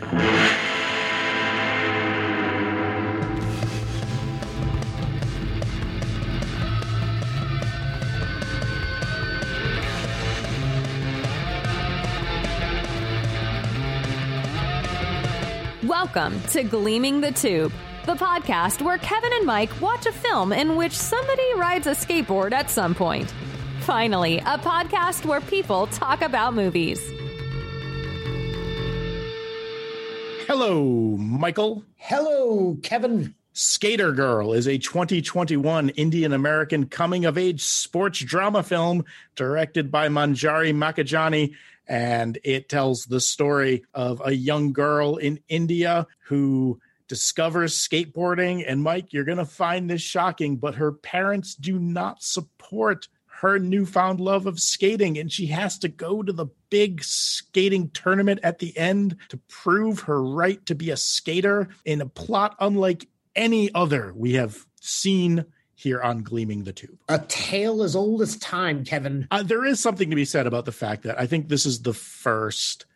Welcome to Gleaming the Tube, the podcast where Kevin and Mike watch a film in which somebody rides a skateboard at some point. Finally, a podcast where people talk about movies. Hello, Michael. Hello, Kevin. Skater Girl is a 2021 Indian American coming of age sports drama film directed by Manjari Makhijani. And it tells the story of a young girl in India who discovers skateboarding. And Mike, you're going to find this shocking, but her parents do not support her newfound love of skating. And she has to go to the big skating tournament at the end to prove her right to be a skater in a plot unlike any other we have seen here on Gleaming the Tube. A tale as old as time, Kevin. Uh, there is something to be said about the fact that I think this is the first.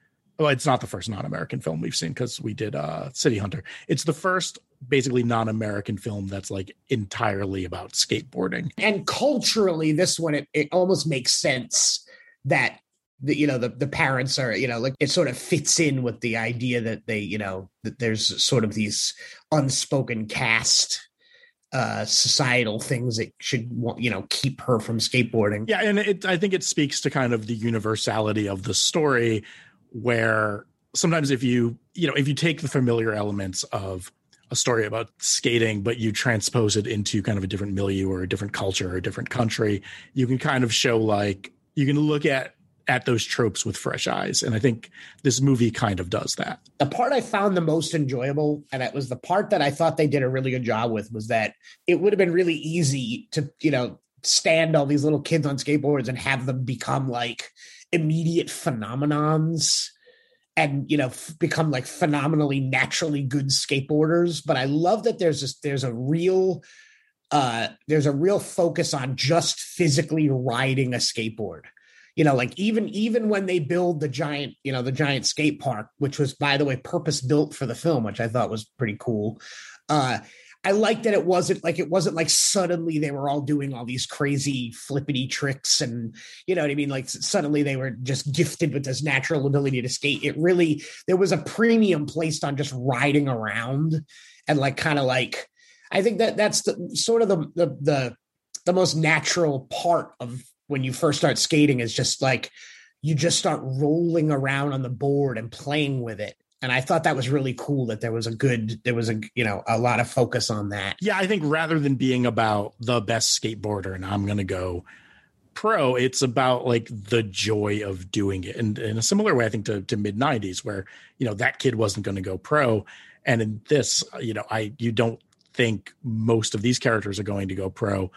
Well, it's not the first non-American film we've seen because we did uh, City Hunter. It's the first basically non-American film that's like entirely about skateboarding. And culturally, this one it, it almost makes sense that the, you know the the parents are you know like it sort of fits in with the idea that they you know that there's sort of these unspoken caste uh, societal things that should you know keep her from skateboarding. Yeah, and it, I think it speaks to kind of the universality of the story, where sometimes if you you know if you take the familiar elements of a story about skating, but you transpose it into kind of a different milieu or a different culture or a different country, you can kind of show like you can look at at those tropes with fresh eyes. And I think this movie kind of does that. The part I found the most enjoyable, and it was the part that I thought they did a really good job with, was that it would have been really easy to, you know, stand all these little kids on skateboards and have them become like immediate phenomenons and you know f- become like phenomenally naturally good skateboarders but i love that there's this there's a real uh there's a real focus on just physically riding a skateboard. You know like even even when they build the giant you know the giant skate park which was by the way purpose built for the film which i thought was pretty cool uh I like that it wasn't like it wasn't like suddenly they were all doing all these crazy flippity tricks and you know what I mean like suddenly they were just gifted with this natural ability to skate. It really there was a premium placed on just riding around and like kind of like I think that that's the sort of the the the the most natural part of when you first start skating is just like you just start rolling around on the board and playing with it and i thought that was really cool that there was a good there was a you know a lot of focus on that. Yeah i think rather than being about the best skateboarder and i'm gonna go pro it's about like the joy of doing it. And in a similar way i think to, to mid 90s where you know that kid wasn't going to go pro. And in this you know i you don't think most of these characters are going to go pro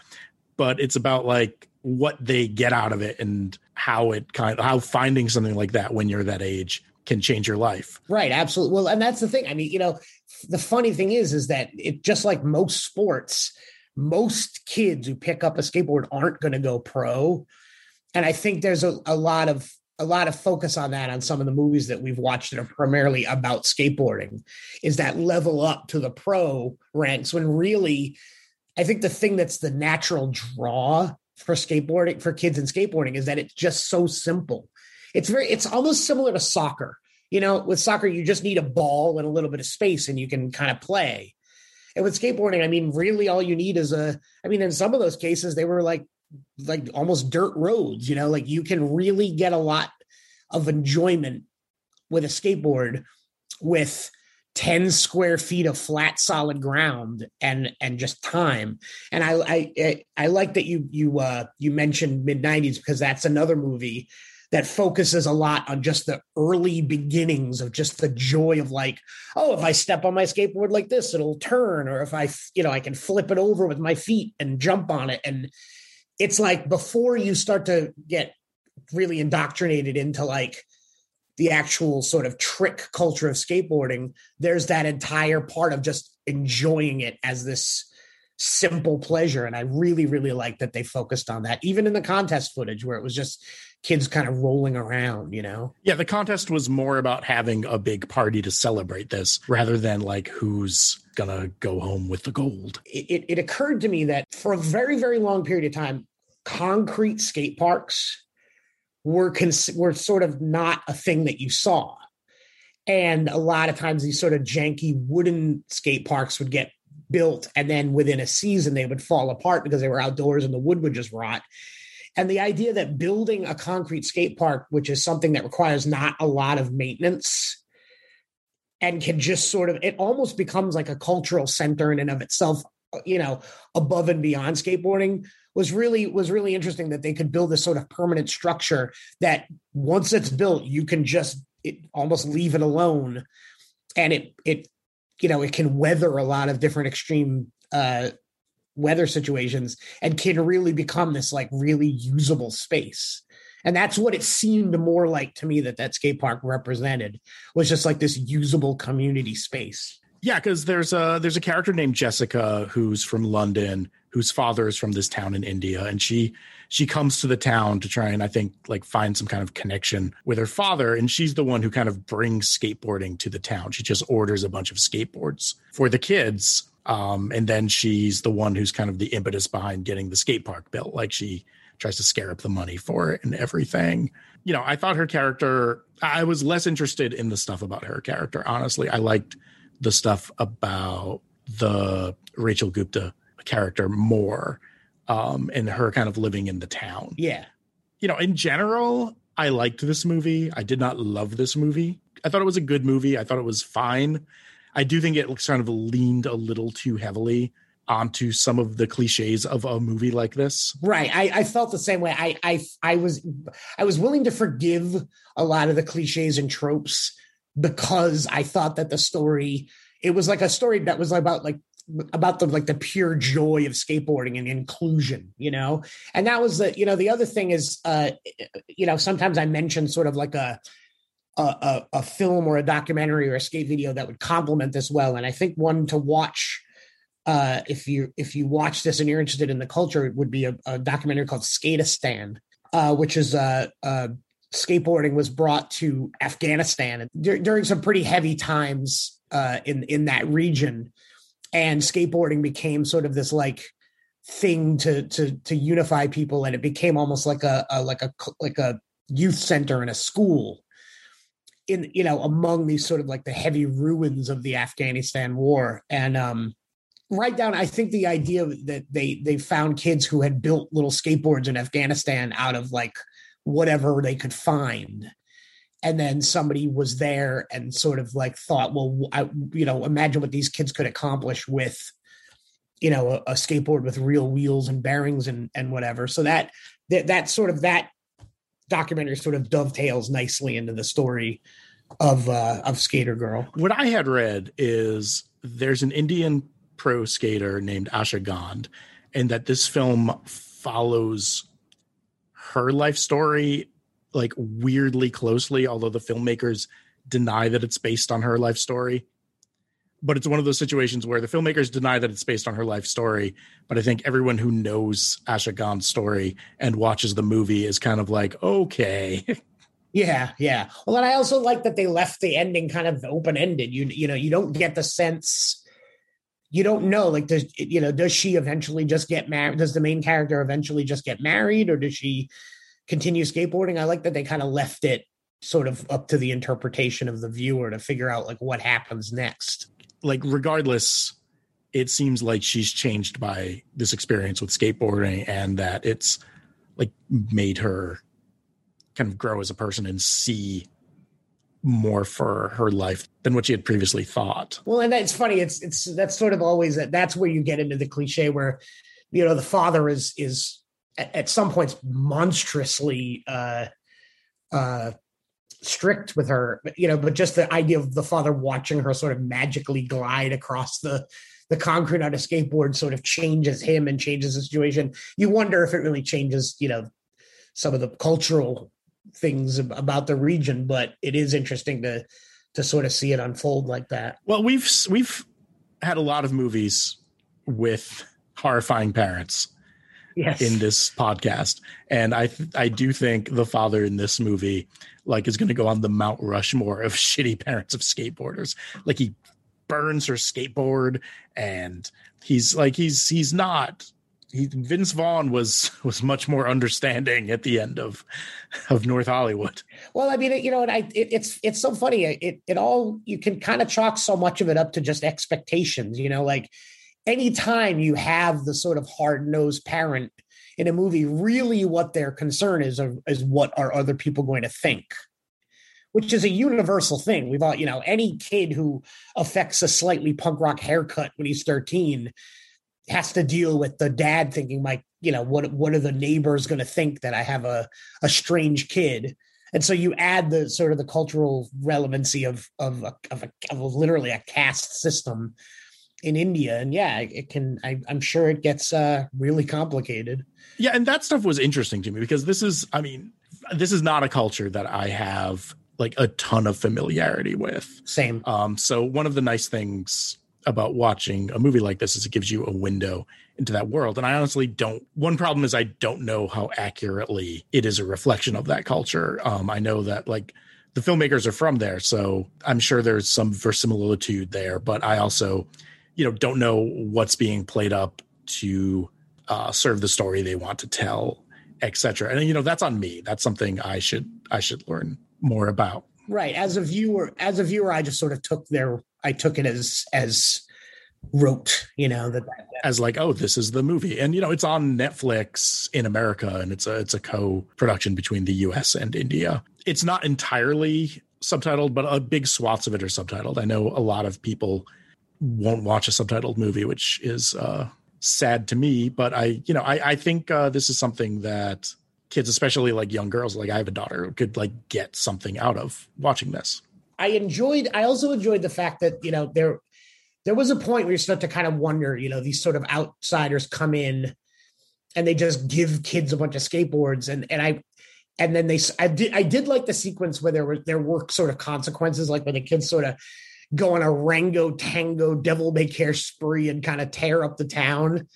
but it's about like what they get out of it and how it kind of how finding something like that when you're that age can change your life. Right, absolutely. Well, and that's the thing. I mean, you know, the funny thing is is that it just like most sports, most kids who pick up a skateboard aren't going to go pro. And I think there's a, a lot of a lot of focus on that on some of the movies that we've watched that are primarily about skateboarding is that level up to the pro ranks when really I think the thing that's the natural draw for skateboarding for kids and skateboarding is that it's just so simple. It's very it's almost similar to soccer. You know, with soccer you just need a ball and a little bit of space and you can kind of play. And with skateboarding, I mean, really all you need is a I mean, in some of those cases they were like like almost dirt roads, you know, like you can really get a lot of enjoyment with a skateboard with 10 square feet of flat solid ground and and just time and i i i like that you you uh you mentioned mid 90s because that's another movie that focuses a lot on just the early beginnings of just the joy of like oh if i step on my skateboard like this it'll turn or if i you know i can flip it over with my feet and jump on it and it's like before you start to get really indoctrinated into like the actual sort of trick culture of skateboarding, there's that entire part of just enjoying it as this simple pleasure. And I really, really like that they focused on that, even in the contest footage where it was just kids kind of rolling around, you know? Yeah, the contest was more about having a big party to celebrate this rather than like who's gonna go home with the gold. It, it, it occurred to me that for a very, very long period of time, concrete skate parks were cons- were sort of not a thing that you saw. And a lot of times these sort of janky wooden skate parks would get built and then within a season they would fall apart because they were outdoors and the wood would just rot. And the idea that building a concrete skate park, which is something that requires not a lot of maintenance and can just sort of, it almost becomes like a cultural center in and of itself, you know, above and beyond skateboarding was really was really interesting that they could build this sort of permanent structure that once it's built you can just it, almost leave it alone. And it it you know it can weather a lot of different extreme uh weather situations and can really become this like really usable space. And that's what it seemed more like to me that that skate park represented was just like this usable community space yeah because there's a there's a character named jessica who's from london whose father is from this town in india and she she comes to the town to try and i think like find some kind of connection with her father and she's the one who kind of brings skateboarding to the town she just orders a bunch of skateboards for the kids um, and then she's the one who's kind of the impetus behind getting the skate park built. Like she tries to scare up the money for it and everything. You know, I thought her character, I was less interested in the stuff about her character. Honestly, I liked the stuff about the Rachel Gupta character more um, and her kind of living in the town. Yeah. You know, in general, I liked this movie. I did not love this movie. I thought it was a good movie. I thought it was fine. I do think it kind of leaned a little too heavily onto some of the cliches of a movie like this. Right. I, I felt the same way. I, I I was I was willing to forgive a lot of the cliches and tropes because I thought that the story it was like a story that was about like about the like the pure joy of skateboarding and inclusion you know and that was the you know the other thing is uh you know sometimes i mention sort of like a a, a, film or a documentary or a skate video that would complement this well. And I think one to watch uh, if you if you watch this and you're interested in the culture, it would be a, a documentary called Skateistan, uh, which is uh, uh, skateboarding was brought to Afghanistan during some pretty heavy times uh, in in that region, and skateboarding became sort of this like thing to to to unify people, and it became almost like a, a like a like a youth center and a school in you know among these sort of like the heavy ruins of the Afghanistan war. And um right down I think the idea that they they found kids who had built little skateboards in Afghanistan out of like whatever they could find and then somebody was there and sort of like thought well I, you know imagine what these kids could accomplish with you know a, a skateboard with real wheels and bearings and and whatever so that that that sort of that documentary sort of dovetails nicely into the story of uh, of Skater Girl. What I had read is there's an Indian pro skater named Asha Gond, and that this film follows her life story like weirdly closely, although the filmmakers deny that it's based on her life story but it's one of those situations where the filmmakers deny that it's based on her life story. But I think everyone who knows Asha Gond's story and watches the movie is kind of like, okay. Yeah, yeah. Well, and I also like that they left the ending kind of open ended. You you know, you don't get the sense you don't know like does you know does she eventually just get married does the main character eventually just get married or does she continue skateboarding? I like that they kind of left it sort of up to the interpretation of the viewer to figure out like what happens next. Like regardless it seems like she's changed by this experience with skateboarding and that it's like made her kind of grow as a person and see more for her life than what she had previously thought. Well, and that's funny. It's it's that's sort of always that that's where you get into the cliche where you know the father is is at, at some points monstrously uh uh strict with her, you know, but just the idea of the father watching her sort of magically glide across the the concrete on a skateboard sort of changes him and changes the situation. You wonder if it really changes, you know, some of the cultural things about the region, but it is interesting to to sort of see it unfold like that. Well, we've we've had a lot of movies with horrifying parents Yes. in this podcast, and I th- I do think the father in this movie like is going to go on the Mount Rushmore of shitty parents of skateboarders. Like he burns her skateboard, and he's like he's he's not. He, Vince Vaughn was was much more understanding at the end of of North Hollywood. Well, I mean, you know, and I it, it's it's so funny. It it all you can kind of chalk so much of it up to just expectations. You know, like anytime you have the sort of hard nosed parent in a movie, really what their concern is is what are other people going to think. Which is a universal thing. We've all, you know, any kid who affects a slightly punk rock haircut when he's 13 has to deal with the dad thinking, like, you know, what what are the neighbors going to think that I have a a strange kid? And so you add the sort of the cultural relevancy of of a, of, a, of a literally a caste system in India, and yeah, it can. I, am sure it gets uh, really complicated. Yeah, and that stuff was interesting to me because this is, I mean, this is not a culture that I have like a ton of familiarity with. Same. Um, so one of the nice things about watching a movie like this is it gives you a window into that world. And I honestly don't. One problem is I don't know how accurately it is a reflection of that culture. Um, I know that like the filmmakers are from there, so I'm sure there's some verisimilitude there. But I also, you know, don't know what's being played up to uh, serve the story they want to tell, etc. And you know, that's on me. That's something I should I should learn more about. Right. As a viewer, as a viewer, I just sort of took their I took it as as rote, you know, that, that as like, oh, this is the movie. And you know, it's on Netflix in America and it's a it's a co-production between the US and India. It's not entirely subtitled, but a big swaths of it are subtitled. I know a lot of people won't watch a subtitled movie, which is uh sad to me, but I, you know, I, I think uh, this is something that kids, especially like young girls, like I have a daughter, could like get something out of watching this. I enjoyed. I also enjoyed the fact that you know there there was a point where you start to kind of wonder, you know, these sort of outsiders come in and they just give kids a bunch of skateboards, and and I and then they I did I did like the sequence where there were there were sort of consequences, like when the kids sort of go on a Rango Tango devil may care spree and kind of tear up the town,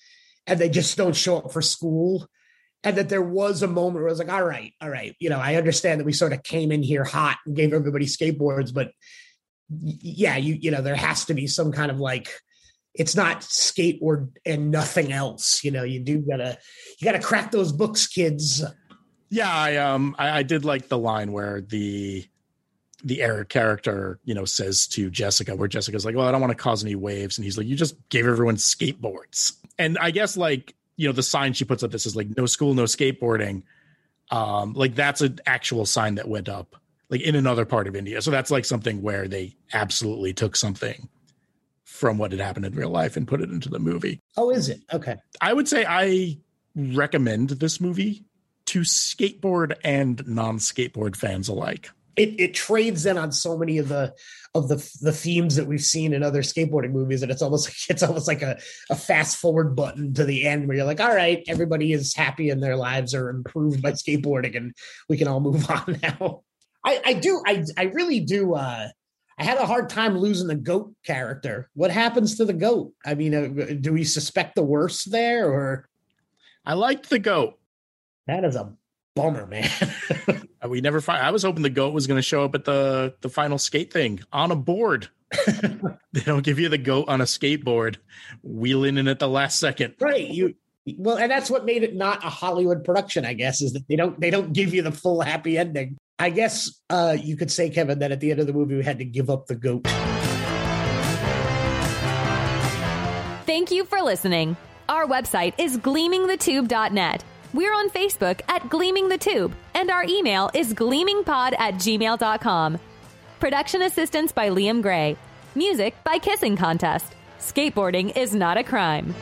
and they just don't show up for school and that there was a moment where I was like, all right, all right, you know, I understand that we sort of came in here hot and gave everybody skateboards, but yeah, you you know, there has to be some kind of like it's not skateboard and nothing else. You know, you do gotta you gotta crack those books, kids. Yeah, I um I, I did like the line where the the Eric character, you know, says to Jessica, where Jessica's like, Well, I don't want to cause any waves. And he's like, You just gave everyone skateboards. And I guess like you know the sign she puts up this is like no school no skateboarding um like that's an actual sign that went up like in another part of india. So that's like something where they absolutely took something from what had happened in real life and put it into the movie. Oh is it? Okay. I would say i recommend this movie to skateboard and non-skateboard fans alike. It, it trades in on so many of the of the the themes that we've seen in other skateboarding movies and it's almost like it's almost like a, a fast forward button to the end where you're like all right everybody is happy and their lives are improved by skateboarding and we can all move on now i i do i i really do uh I had a hard time losing the goat character. What happens to the goat? I mean, uh, do we suspect the worst there, or I liked the goat. That is a bummer, man. Uh, we never find. I was hoping the goat was going to show up at the the final skate thing on a board. they don't give you the goat on a skateboard, wheeling in at the last second. Right. You well, and that's what made it not a Hollywood production, I guess, is that they don't they don't give you the full happy ending. I guess uh, you could say, Kevin, that at the end of the movie we had to give up the goat. Thank you for listening. Our website is gleamingthetube.net. We're on Facebook at Gleaming the Tube, and our email is gleamingpod at gmail.com. Production assistance by Liam Gray. Music by Kissing Contest. Skateboarding is not a crime.